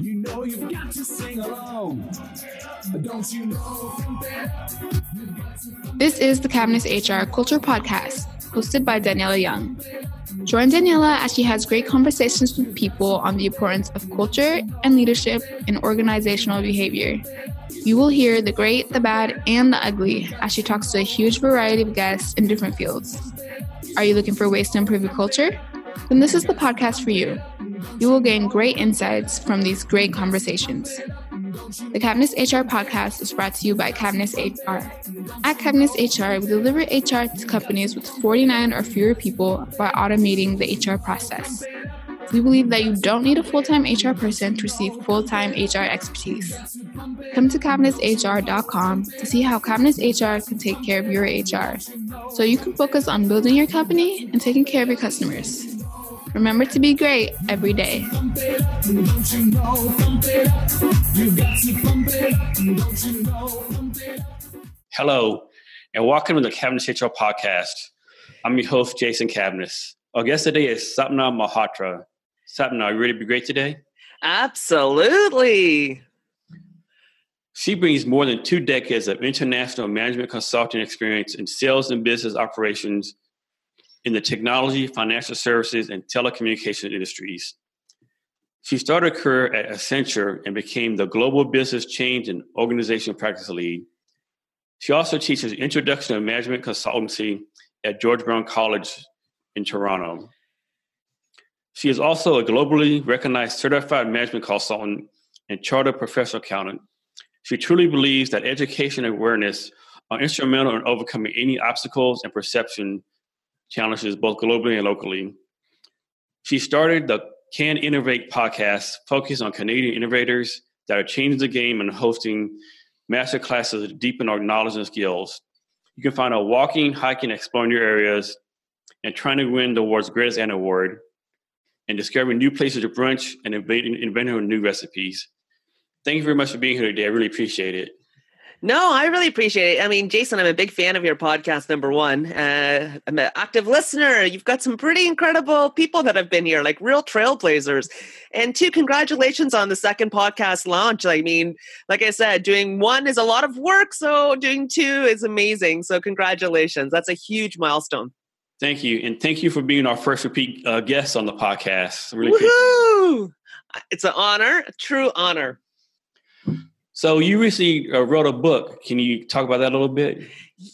You know you've got to sing along. Don't you know? This is the Cavness HR Culture Podcast, hosted by Daniela Young. Join Daniela as she has great conversations with people on the importance of culture and leadership in organizational behavior. You will hear the great, the bad, and the ugly as she talks to a huge variety of guests in different fields. Are you looking for ways to improve your culture? Then this is the podcast for you. You will gain great insights from these great conversations. The Cavness HR podcast is brought to you by Cavness HR. At Cavness HR, we deliver HR to companies with 49 or fewer people by automating the HR process. We believe that you don't need a full time HR person to receive full time HR expertise. Come to CavnessHR.com to see how Cavness HR can take care of your HR so you can focus on building your company and taking care of your customers. Remember to be great every day. Hello, and welcome to the Cavness HR podcast. I'm your host, Jason Cavness. Our guest today is Sapna Malhotra. Sapna, are you ready to be great today? Absolutely. She brings more than two decades of international management consulting experience in sales and business operations in the technology, financial services, and telecommunications industries. She started her career at Accenture and became the global business change and organization practice lead. She also teaches Introduction to Management Consultancy at George Brown College in Toronto. She is also a globally recognized certified management consultant and chartered professional accountant. She truly believes that education and awareness are instrumental in overcoming any obstacles and perception challenges, both globally and locally. She started the Can Innovate podcast, focused on Canadian innovators that are changing the game and hosting master classes to deepen our knowledge and skills. You can find her walking, hiking, exploring new areas, and trying to win the world's greatest Anna award, and discovering new places to brunch and inventing, inventing new recipes. Thank you very much for being here today. I really appreciate it. No, I really appreciate it. I mean, Jason, I'm a big fan of your podcast, number one. Uh, I'm an active listener. You've got some pretty incredible people that have been here, like real trailblazers. And two, congratulations on the second podcast launch. I mean, like I said, doing one is a lot of work, so doing two is amazing. So, congratulations. That's a huge milestone. Thank you. And thank you for being our first repeat uh, guest on the podcast. Really Woohoo! It's an honor, a true honor. So you recently uh, wrote a book. Can you talk about that a little bit?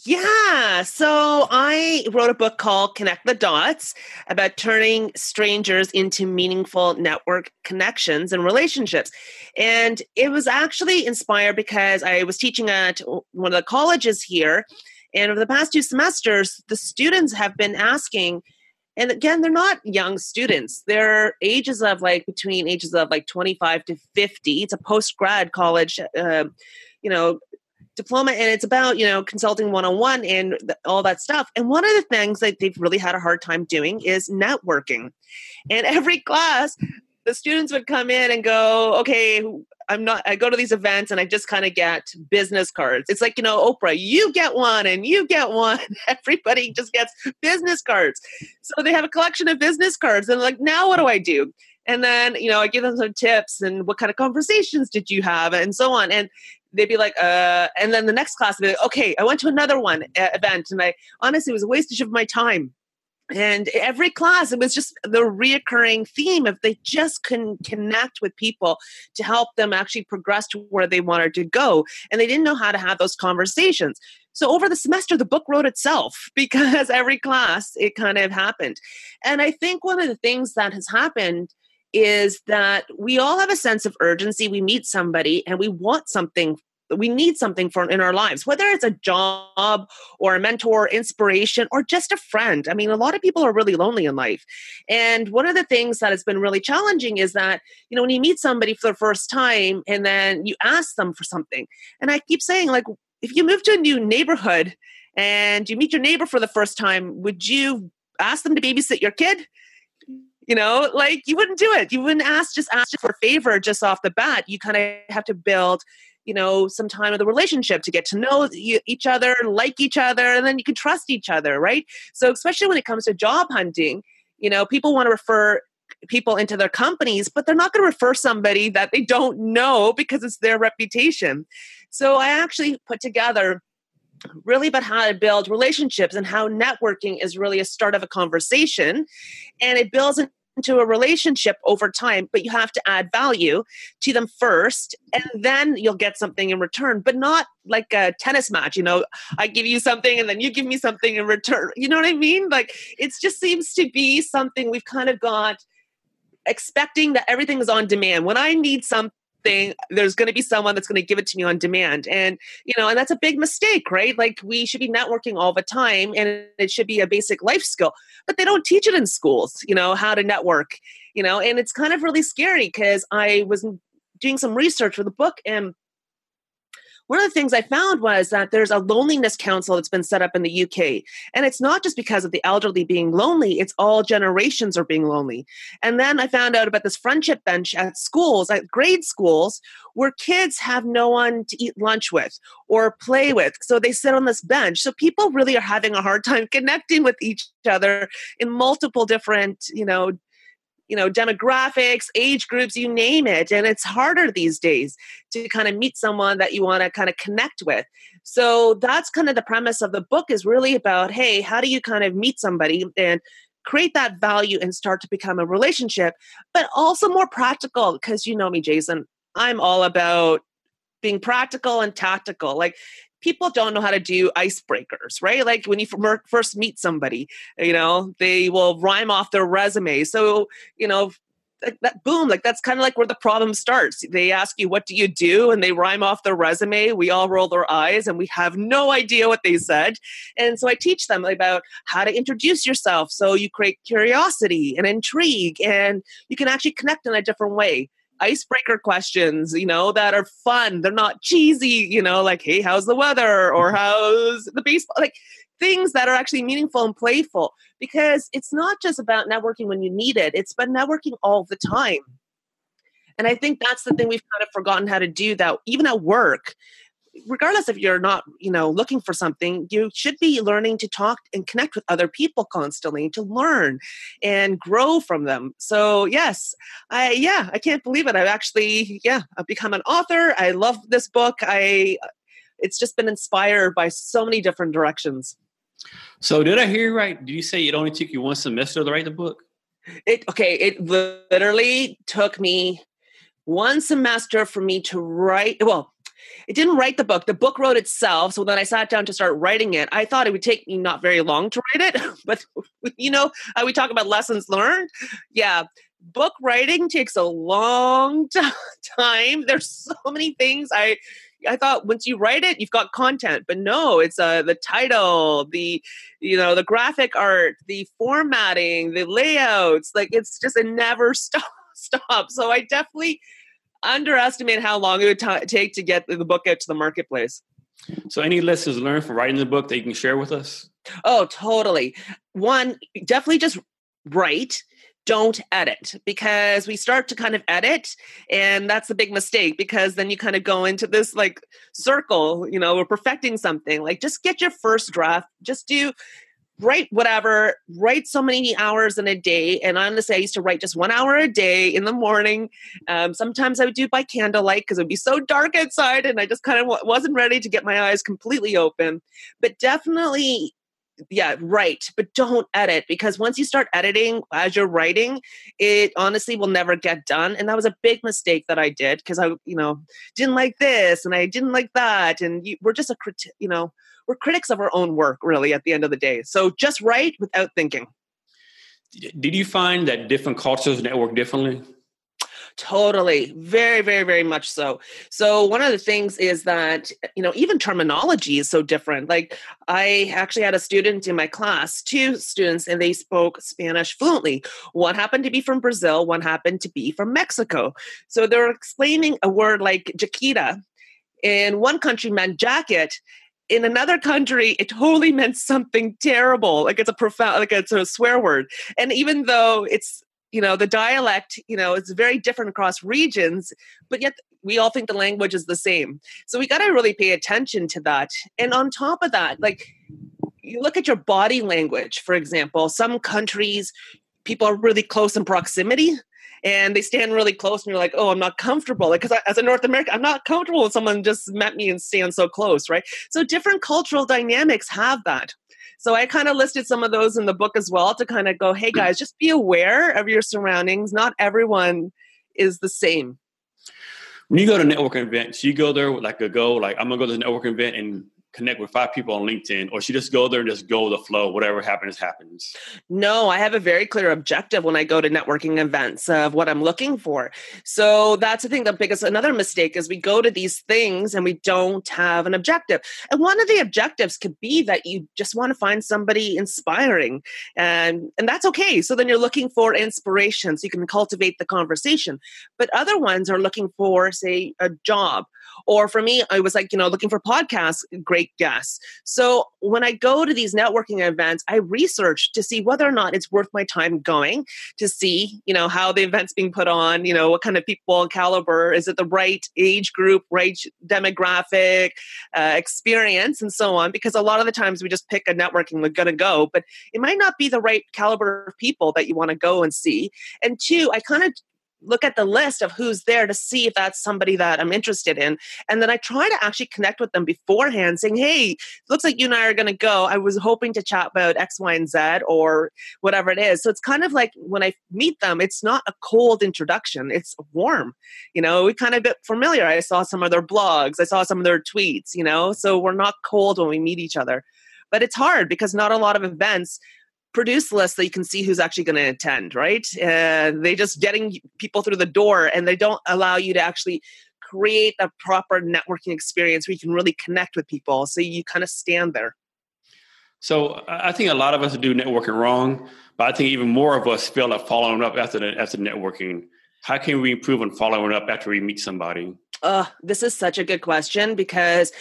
Yeah. So I wrote a book called Connect the Dots about turning strangers into meaningful network connections and relationships. And it was actually inspired because I was teaching at one of the colleges here. And over the past two semesters, the students have been asking, and again they're not young students. They're ages of like between ages of like 25 to 50 it's a post grad college uh, you know diploma and it's about you know consulting one-on-one and all that stuff. And one of the things that they've really had a hard time doing is networking. And every class the students would come in and go okay I'm not, I go to these events and I just kind of get business cards. It's like, you know, Oprah, you get one and you get one. Everybody just gets business cards. So they have a collection of business cards. And like, now what do I do? And then, you know, I give them some tips and what kind of conversations did you have and so on. And they'd be like, uh, and then the next class would be like, okay, I went to another one uh, event and I honestly was a wastage of my time and every class it was just the reoccurring theme of they just couldn't connect with people to help them actually progress to where they wanted to go and they didn't know how to have those conversations. So over the semester the book wrote itself because every class it kind of happened. And i think one of the things that has happened is that we all have a sense of urgency. We meet somebody and we want something we need something for in our lives whether it's a job or a mentor inspiration or just a friend. I mean a lot of people are really lonely in life. And one of the things that has been really challenging is that you know when you meet somebody for the first time and then you ask them for something and i keep saying like if you move to a new neighborhood and you meet your neighbor for the first time would you ask them to babysit your kid? You know like you wouldn't do it. You wouldn't ask just ask for a favor just off the bat. You kind of have to build you know some time of the relationship to get to know each other like each other and then you can trust each other right so especially when it comes to job hunting you know people want to refer people into their companies, but they're not going to refer somebody that they don't know because it's their reputation. So I actually put together really about how to build relationships and how networking is really a start of a conversation and it builds into a relationship over time but you have to add value to them first and then you'll get something in return but not like a tennis match you know i give you something and then you give me something in return. You know what i mean? Like it just seems to be something we've kind of got expecting that everything is on demand. When i need something thing there's going to be someone that's going to give it to me on demand. And you know and that's a big mistake right? Like we should be networking all the time and it should be a basic life skill. But they don't teach it in schools you know how to network you know? And it's kind of really scary because i was doing some research for the book and one of the things I found was that there's a loneliness council that's been set up in the UK. And it's not just because of the elderly being lonely, it's all generations are being lonely. And then I found out about this friendship bench at schools, at grade schools, where kids have no one to eat lunch with or play with. So they sit on this bench. So people really are having a hard time connecting with each other in multiple different, you know, you know demographics age groups you name it. And it's harder these days to kind of meet someone that you want to kind of connect with. So that's kind of the premise of the book is really about hey how do you kind of meet somebody and create that value and start to become a relationship but also more practical because you know me jason i'm all about being practical and tactical. Like people don't know how to do icebreakers, right? Like when you first meet somebody, you know, they will rhyme off their resume. So, you know, like that boom, like that's kind of like where the problem starts. They ask you, What do you do? And they rhyme off their resume. We all roll our eyes and we have no idea what they said. And so I teach them about how to introduce yourself so you create curiosity and intrigue and you can actually connect in a different way icebreaker questions, you know, that are fun. They're not cheesy, you know, like, hey, how's the weather? Or mm-hmm. how's the baseball? Like things that are actually meaningful and playful. Because it's not just about networking when you need it, it's about networking all the time. And I think that's the thing we've kind of forgotten how to do that even at work regardless if you're not you know looking for something you should be learning to talk and connect with other people constantly to learn and grow from them. So yes i yeah i can't believe it. I've actually yeah i've become an author. I love this book. I it's just been inspired by so many different directions. So did i hear you right? Did you say it only took you one semester to write the book? It okay it literally took me one semester for me to write well it didn't write the book. The book wrote itself. So when I sat down to start writing it, I thought it would take me not very long to write it. But you know, uh, we talk about lessons learned. Yeah, book writing takes a long time. There's so many things I I thought once you write it, you've got content, but no, it's uh, the title, the you know, the graphic art, the formatting, the layouts. Like it's just a never stop. Stop. So I definitely underestimate how long it would t- take to get the book out to the marketplace. So, any lessons learned from writing the book that you can share with us? Oh, totally. One, definitely just write. Don't edit because we start to kind of edit, and that's a big mistake because then you kind of go into this like circle, you know, we're perfecting something. Like, just get your first draft, just do write whatever, write so many hours in a day. And honestly, I used to write just one hour a day in the morning. Um, sometimes I would do it by candlelight because it would be so dark outside and I just kind of w- wasn't ready to get my eyes completely open. But definitely, yeah, write, but don't edit because once you start editing as you're writing, it honestly will never get done. And that was a big mistake that I did because I, you know, didn't like this and I didn't like that. And you, we're just a, you know, we're critics of our own work, really, at the end of the day. So just write without thinking. Did you find that different cultures network differently? Totally. Very, very, very much so. So, one of the things is that, you know, even terminology is so different. Like, I actually had a student in my class, two students, and they spoke Spanish fluently. One happened to be from Brazil, one happened to be from Mexico. So, they're explaining a word like chaqueta. In one country meant jacket, in another country it totally meant something terrible like it's a profound like it's a swear word. And even though it's you know the dialect you know it's very different across regions but yet we all think the language is the same. So we got to really pay attention to that. And on top of that like you look at your body language for example some countries people are really close in proximity and they stand really close and you're like oh i'm not comfortable. Like because as a north american i'm not comfortable when someone just met me and stand so close right? So different cultural dynamics have that. So i kind of listed some of those in the book as well to kind of go hey guys just be aware of your surroundings. Not everyone is the same. When you go to networking events you go there with like a goal like i'm gonna go to the networking event and connect with five people on LinkedIn, or she just go there and just go with the flow. Whatever happens, happens. No, I have a very clear objective when I go to networking events of what I'm looking for. So that's the thing. The biggest another mistake is we go to these things and we don't have an objective. And one of the objectives could be that you just want to find somebody inspiring, and and that's okay. So then you're looking for inspiration, so you can cultivate the conversation. But other ones are looking for, say, a job or for me, I was like, you know, looking for podcasts, great guests. So when I go to these networking events, I research to see whether or not it's worth my time going to see, you know, how the event's being put on, you know, what kind of people caliber, is it the right age group, right demographic, uh, experience, and so on. Because a lot of the times we just pick a networking, we're going to go, but it might not be the right caliber of people that you want to go and see. And two, I kind of look at the list of who's there to see if that's somebody that I'm interested in. And then I try to actually connect with them beforehand, saying, Hey, looks like you and I are going to go. I was hoping to chat about X, Y, and Z or whatever it is. So it's kind of like when I meet them, it's not a cold introduction, it's warm. You know, we kind of get familiar. I saw some of their blogs, I saw some of their tweets, you know, so we're not cold when we meet each other. But it's hard because not a lot of events produce list that you can see who's actually going to attend, right? Uh, they just getting people through the door and they don't allow you to actually create a proper networking experience where you can really connect with people. So you kind of stand there. So I think a lot of us do networking wrong, but I think even more of us fail like following up after the, after networking. How can we improve on following up after we meet somebody? Uh, this is such a good question because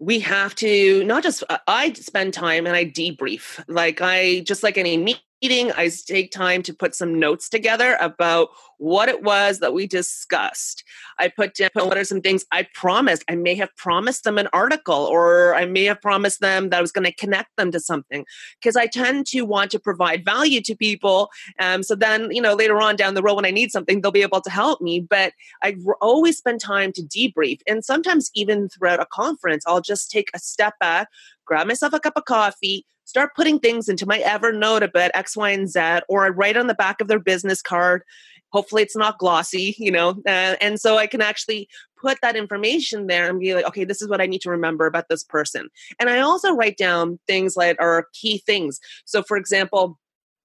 we have to not just uh, i spend time and i debrief. Like i just like any meeting i take time to put some notes together about what it was that we discussed. I put down what are some things I promised. I may have promised them an article or I may have promised them that I was going to connect them to something because I tend to want to provide value to people. Um, so then, you know, later on down the road when I need something, they'll be able to help me. But I always spend time to debrief. And sometimes even throughout a conference, I'll just take a step back, grab myself a cup of coffee, start putting things into my Evernote about X, Y, and Z, or I write on the back of their business card. Hopefully it's not glossy you know uh, and so i can actually put that information there and be like okay this is what i need to remember about this person. And i also write down things like are key things. So for example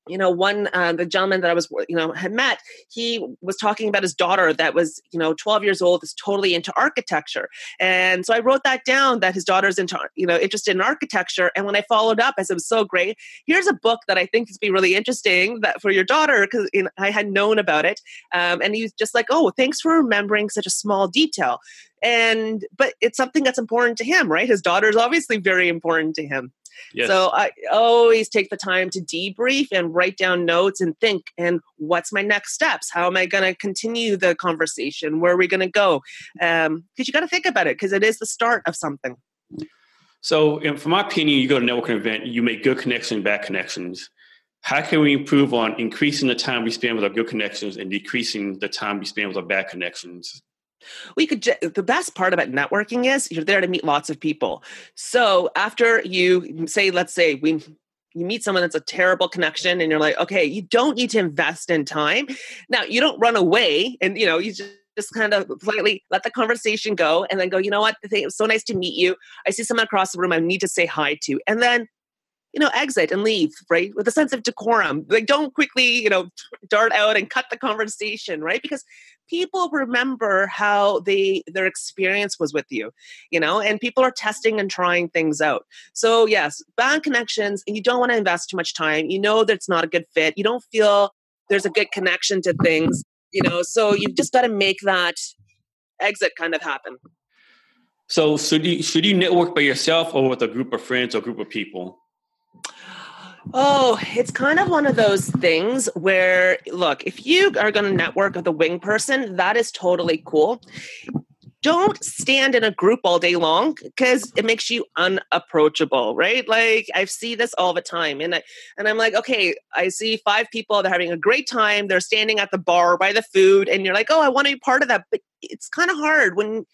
you know one uh, the gentleman that i was you know had met he was talking about his daughter that was you know 12 years old is totally into architecture. And so i wrote that down that his daughter's into you know interested in architecture. And when i followed up i said it was so great. Here's a book that i think is be really interesting that for your daughter because you know, i had known about it. Um, and he was just like oh thanks for remembering such a small detail. And but it's something that's important to him right? His daughter is obviously very important to him Yes. So I always take the time to debrief and write down notes and think and what's my next steps? How am I going to continue the conversation? Where are we going to go? Because um, you got to think about it because it is the start of something. So, from my opinion, you go to a networking event, you make good connections, bad connections. How can we improve on increasing the time we spend with our good connections and decreasing the time we spend with our bad connections? We could the best part about networking is you're there to meet lots of people. So after you say let's say we you meet someone that's a terrible connection and you're like okay you don't need to invest in time. Now you don't run away and you know you just just kind of politely let the conversation go and then go you know what? It was so nice to meet you. I see someone across the room i need to say hi to. And then you know, exit and leave, right? With a sense of decorum. Like, don't quickly, you know, dart out and cut the conversation, right? Because people remember how they their experience was with you, you know, and people are testing and trying things out. So yes, bad connections, and you don't want to invest too much time. You know that it's not a good fit. You don't feel there's a good connection to things, you know. So you've just got to make that exit kind of happen. So should you should you network by yourself or with a group of friends or group of people? Oh, it's kind of one of those things where, look, if you are going to network with a wing person, that is totally cool. don't stand in a group all day long because it makes you unapproachable, right? Like I see this all the time, and I and I'm like, okay, I see five people they're having a great time. They're standing at the bar by the food, and you're like, oh, I want to be part of that, but it's kind of hard when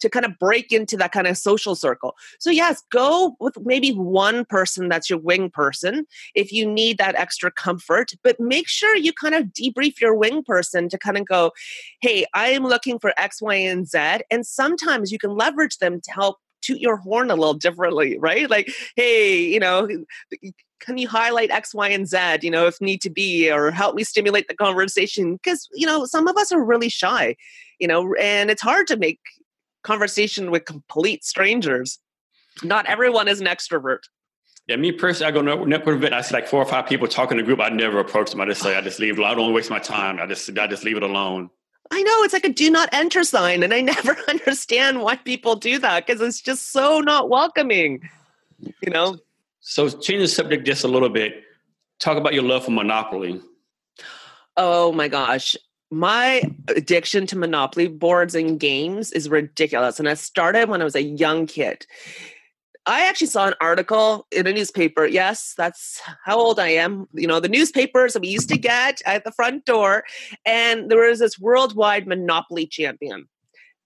to kind of break into that kind of social circle. So, yes, go with maybe one person that's your wing person if you need that extra comfort, but make sure you kind of debrief your wing person to kind of go, hey, I am looking for X, Y, and Z. And sometimes you can leverage them to help toot your horn a little differently, right? Like, hey, you know, can you highlight X, Y, and Z, you know, if need to be, or help me stimulate the conversation? Because, you know, some of us are really shy, you know, and it's hard to make conversation with complete strangers. Not everyone is an extrovert. Yeah, me personally, I go to network event. I see like four or five people talking in a group. I never approach them. I just say, I just leave. I don't waste my time. I just, I just leave it alone. I know it's like a do not enter sign, and I never understand why people do that because it's just so not welcoming. You know. So, change the subject just a little bit. Talk about your love for Monopoly. Oh my gosh, my addiction to monopoly boards and games is ridiculous and i started when i was a young kid. I actually saw an article in a newspaper yes that's how old i am you know the newspapers that we used to get at the front door and there was this worldwide monopoly champion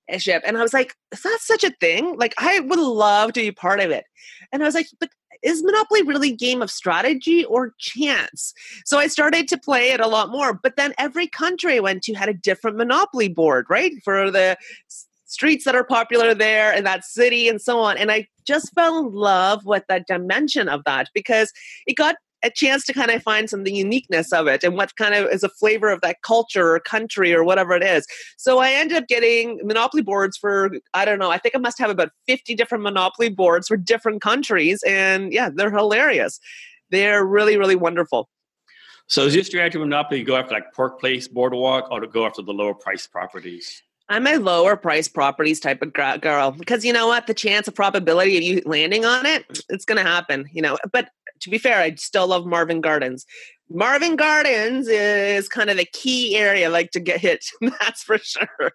eh, and i was like is that such a thing? Like i would love to be part of it and i was like but is Monopoly really game of strategy or chance? So I started to play it a lot more. But then every country I went to had a different Monopoly board, right? For the streets that are popular there in that city and so on. And I just fell in love with that dimension of that because it got a chance to kind of find some the uniqueness of it and what kind of is a flavor of that culture or country or whatever it is. So I ended up getting Monopoly boards for, I don't know, I think I must have about 50 different Monopoly boards for different countries. And yeah, they're hilarious. They're really, really wonderful. So is your strategy Monopoly go after like Park Place, Boardwalk, or to go after the lower price properties? I'm a lower price properties type of girl because you know what? The chance of probability of you landing on it, it's going to happen, you know. But to be fair, I still love Marvin Gardens. Marvin Gardens is kind of the key area like to get hit. That's for sure.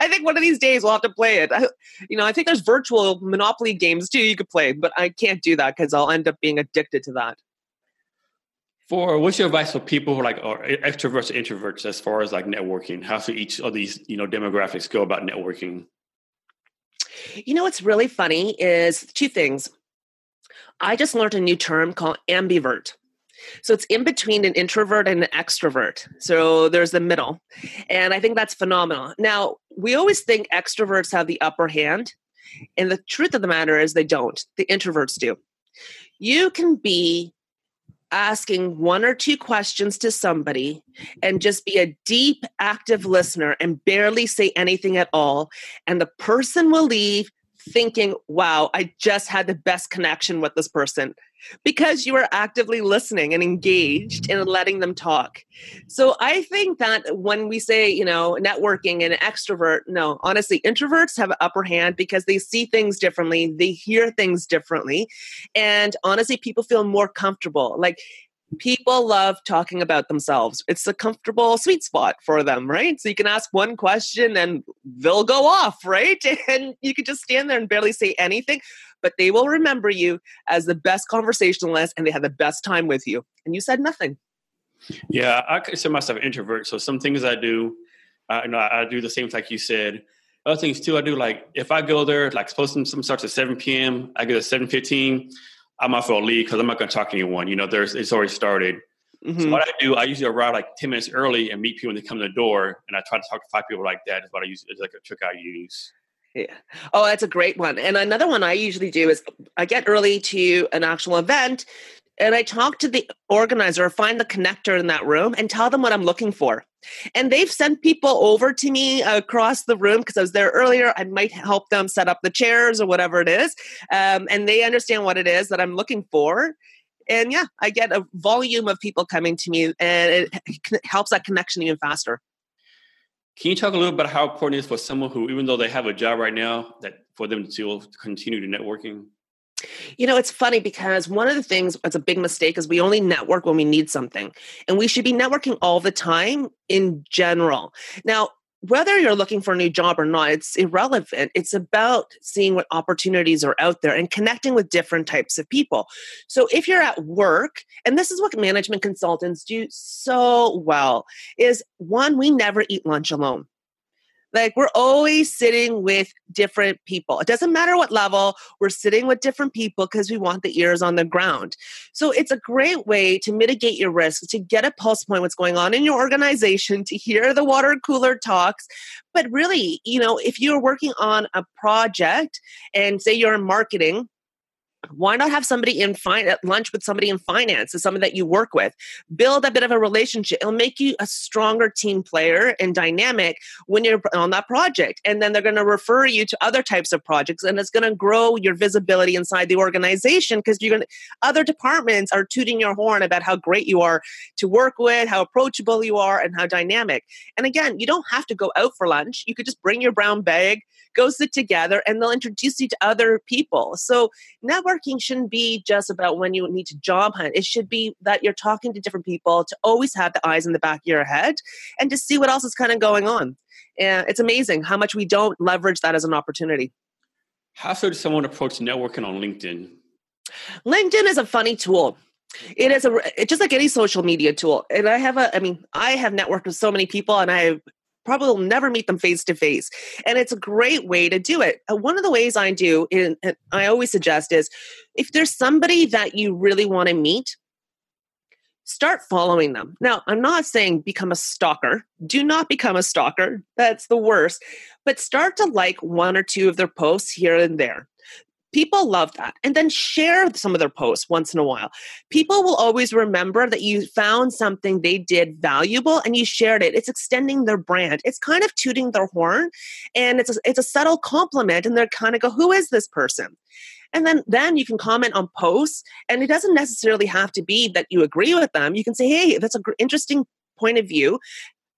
I think one of these days we'll have to play it. I, you know, I think there's virtual Monopoly games too you could play, but I can't do that because I'll end up being addicted to that. For what's your advice for people who are like are extroverts, introverts, as far as like networking? How should each of these you know demographics go about networking? You know what's really funny is two things. I just learned a new term called ambivert. So it's in between an introvert and an extrovert. So there's the middle. And I think that's phenomenal. Now, we always think extroverts have the upper hand. And the truth of the matter is they don't. The introverts do. You can be asking one or two questions to somebody and just be a deep, active listener and barely say anything at all. And the person will leave thinking, wow, I just had the best connection with this person because you are actively listening and engaged and letting them talk. So I think that when we say, you know, networking and extrovert, no, honestly, introverts have an upper hand because they see things differently, they hear things differently. And honestly, people feel more comfortable. Like people love talking about themselves. It's a comfortable sweet spot for them, right? So you can ask one question and they'll go off, right? And you could just stand there and barely say anything, but they will remember you as the best conversationalist and they had the best time with you. And you said nothing. Yeah, I consider myself an introvert. So some things I do, uh, you know, I do the same like you said. Other things too, I do like if I go there, like suppose some, some starts at 7 p.m., I get at 7.15, I might well leave because I'm not going to talk to anyone. You know, there's it's already started. Mm-hmm. So what I do, I usually arrive like 10 minutes early and meet people when they come to the door, and I try to talk to five people like that. Is what I use. It's like a trick I use. Yeah. Oh, that's a great one. And another one I usually do is I get early to an actual event and I talk to the organizer, find the connector in that room, and tell them what I'm looking for. And they've sent people over to me across the room because I was there earlier. I might help them set up the chairs or whatever it is. Um, and they understand what it is that I'm looking for. And yeah, I get a volume of people coming to me, and it helps that connection even faster. Can you talk a little bit about how important it is for someone who, even though they have a job right now, that for them to continue to networking? You know, it's funny because one of the things that's a big mistake is we only network when we need something. And we should be networking all the time in general. Now, whether you're looking for a new job or not, it's irrelevant. It's about seeing what opportunities are out there and connecting with different types of people. So if you're at work, and this is what management consultants do so well, is one, we never eat lunch alone. Like we're always sitting with different people. It doesn't matter what level, we're sitting with different people because we want the ears on the ground. So it's a great way to mitigate your risk, to get a pulse point what's going on in your organization, to hear the water cooler talks. But really, you know, if you're working on a project and say you're in marketing, why not have somebody in at lunch with somebody in finance, someone that you work with? Build a bit of a relationship. It'll make you a stronger team player and dynamic when you're on that project. And then they're going to refer you to other types of projects, and it's going to grow your visibility inside the organization because you're going to other departments are tooting your horn about how great you are to work with, how approachable you are, and how dynamic. And again, you don't have to go out for lunch. You could just bring your brown bag, go sit together, and they'll introduce you to other people. So network networking shouldn't be just about when you need to job hunt. It should be that you're talking to different people to always have the eyes in the back of your head and to see what else is kind of going on. And it's amazing how much we don't leverage that as an opportunity. How should someone approach networking on LinkedIn? LinkedIn is a funny tool. It is a it's just like any social media tool. And I have a I mean, I have networked with so many people and I have probably will never meet them face to face. And it's a great way to do it. Uh, one of the ways I do, and I always suggest, is if there's somebody that you really want to meet, start following them. Now, I'm not saying become a stalker. Do not become a stalker. That's the worst. But start to like one or two of their posts here and there. People love that. And then share some of their posts once in a while. People will always remember that you found something they did valuable and you shared it. It's extending their brand. It's kind of tooting their horn and it's a, it's a subtle compliment and they're kind of go, who is this person? and then then you can comment on posts and it doesn't necessarily have to be that you agree with them you can say hey that's an interesting point of view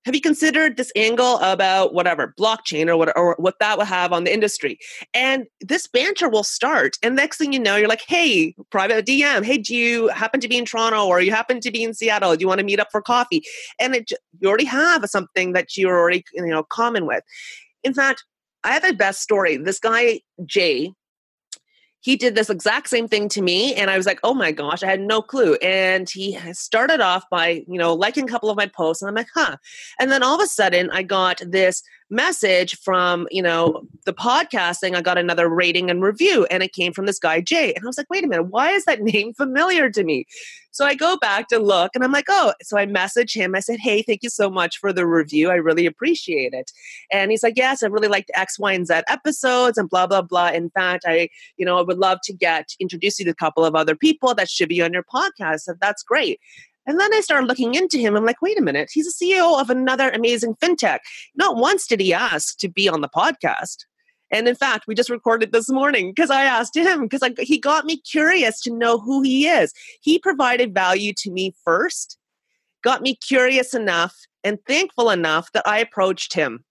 have you considered this angle about whatever blockchain or what or what that will have on the industry? And this banter will start and next thing you know you're like hey private dm hey do you happen to be in toronto or you happen to be in seattle? Do you want to meet up for coffee? And it, you already have something that you're already you know common with. In fact i have a best story. This guy jay he did this exact same thing to me and i was like oh my gosh i had no clue. And he started off by you know liking a couple of my posts and i'm like huh. And then all of a sudden i got this message from you know the podcast saying i got another rating and review and it came from this guy jay. And i was like wait a minute why is that name familiar to me? So i go back to look and i'm like oh so i message him. I said hey thank you so much for the review. I really appreciate it. And he's like yes i really liked x y and z episodes and blah blah blah. In fact i you know i would love to get introduce you to a couple of other people that should be on your podcast. So that's great and then I started looking into him. I'm like, wait a minute, he's a CEO of another amazing fintech. Not once did he ask to be on the podcast. And in fact, we just recorded this morning because I asked him because he got me curious to know who he is. He provided value to me first, got me curious enough and thankful enough that I approached him.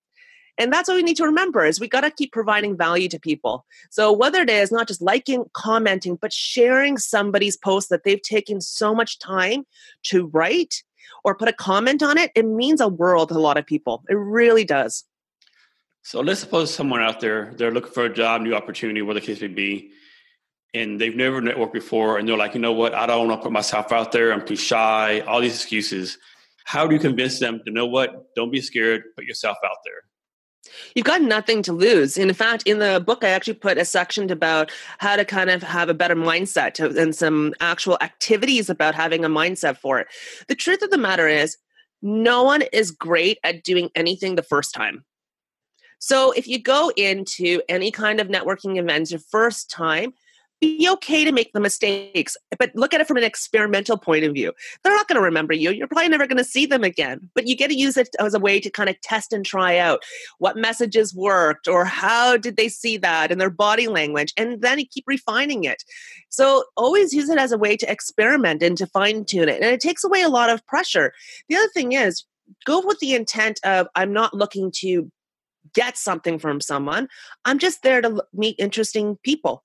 And that's what we need to remember is we got to keep providing value to people. So whether it is not just liking, commenting, but sharing somebody's post that they've taken so much time to write or put a comment on it, it means a world to a lot of people. It really does. So let's suppose someone out there, they're looking for a job, new opportunity, whatever the case may be, and they've never networked before, and they're like, you know what, I don't want to put myself out there, I'm too shy, all these excuses. How do you convince them to know what? Don't be scared, put yourself out there. You've got nothing to lose. In fact, in the book, I actually put a section about how to kind of have a better mindset and some actual activities about having a mindset for it. The truth of the matter is, no one is great at doing anything the first time. So if you go into any kind of networking event your first time, be okay to make the mistakes, but look at it from an experimental point of view. They're not going to remember you. You're probably never going to see them again, but you get to use it as a way to kind of test and try out what messages worked or how did they see that in their body language, and then you keep refining it. So always use it as a way to experiment and to fine tune it. And it takes away a lot of pressure. The other thing is, go with the intent of I'm not looking to get something from someone. I'm just there to meet interesting people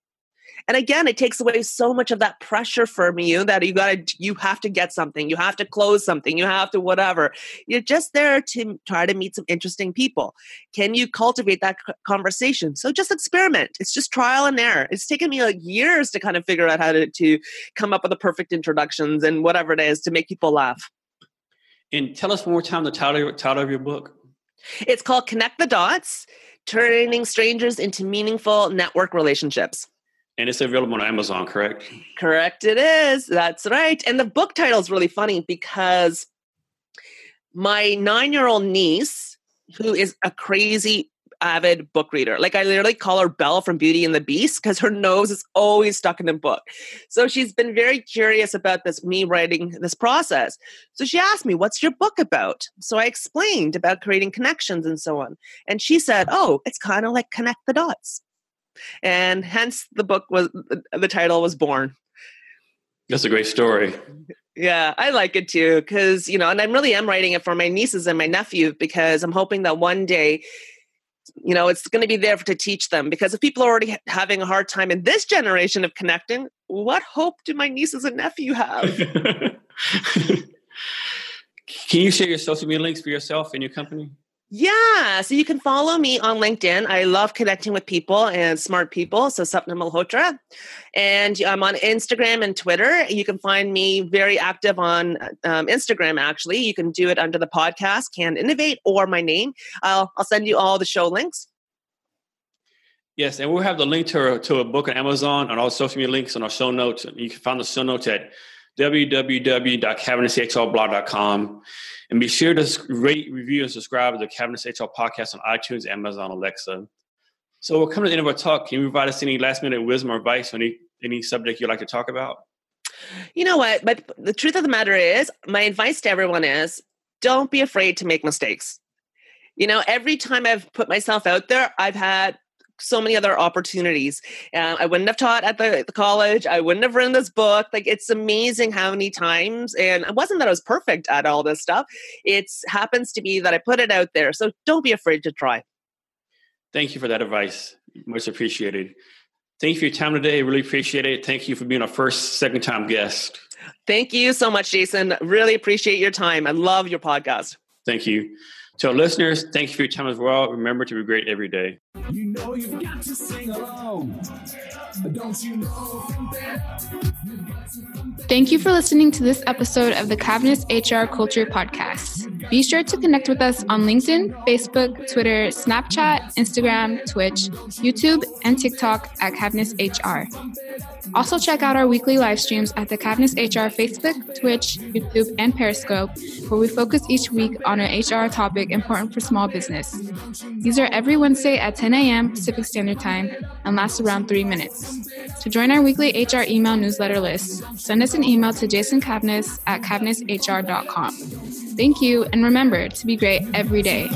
And again, it takes away so much of that pressure from you that you got to, you have to get something, you have to close something, you have to whatever. You're just there to try to meet some interesting people. Can you cultivate that conversation? So just experiment. It's just trial and error. It's taken me like years to kind of figure out how to, to come up with the perfect introductions and whatever it is to make people laugh. And tell us one more time the title, title of your book. It's called Connect the Dots Turning Strangers into Meaningful Network Relationships. And it's available on Amazon, correct? Correct, it is. That's right. And the book title is really funny because my nine year old niece, who is a crazy avid book reader. Like I literally call her Belle from Beauty and the Beast because her nose is always stuck in a book. So she's been very curious about this me writing this process. So she asked me, "What's your book about?" So I explained about creating connections and so on. And she said, "Oh, it's kind of like connect the dots." And hence the book was the title was born. That's a great story. Yeah, I like it too because, you know, and I really am writing it for my nieces and my nephew because I'm hoping that one day you know it's going to be there to teach them because if people are already having a hard time in this generation of connecting what hope do my nieces and nephew have can you share your social media links for yourself and your company yeah, so you can follow me on LinkedIn. I love connecting with people and smart people. So Sapna Malhotra. And I'm on Instagram and Twitter. You can find me very active on um, Instagram, actually. You can do it under the podcast, Can Innovate, or my name. I'll, I'll send you all the show links. Yes, and we'll have the link to, a, to a book on Amazon and all social media links on our show notes. You can find the show notes at www.cavnesshrblog.com. And be sure to rate, review, and subscribe to the Cavness HR podcast on iTunes, Amazon, Alexa. So we're coming to the end of our talk. Can you provide us any last minute wisdom or advice on any, any subject you'd like to talk about? You know what? But the truth of the matter is, my advice to everyone is don't be afraid to make mistakes. You know, every time I've put myself out there, I've had so many other opportunities. Uh, I wouldn't have taught at the, the, college. I wouldn't have written this book. Like it's amazing how many times, and it wasn't that I was perfect at all this stuff. It happens to be that I put it out there. So don't be afraid to try. Thank you for that advice. Much appreciated. Thank you for your time today. Really appreciate it. Thank you for being our first second time guest. Thank you so much, Jason. Really appreciate your time. I love your podcast. Thank you. To our listeners, thank you for your time as well. Remember to be great every day. You know you've got to sing along. Don't you know? Thank you for listening to this episode of the Cavness HR Culture Podcast. Be sure to connect with us on LinkedIn, Facebook, Twitter, Snapchat, Instagram, Twitch, YouTube, and TikTok at Cavness HR. Also, check out our weekly live streams at the Cavness HR Facebook, Twitch, YouTube, and Periscope, where we focus each week on an HR topic important for small business. These are every Wednesday at 10 a.m. Pacific Standard Time and last around three minutes. To join our weekly HR email newsletter list, send us an email to jasoncavness at cavnesshr.com. Thank you, and remember to be great every day.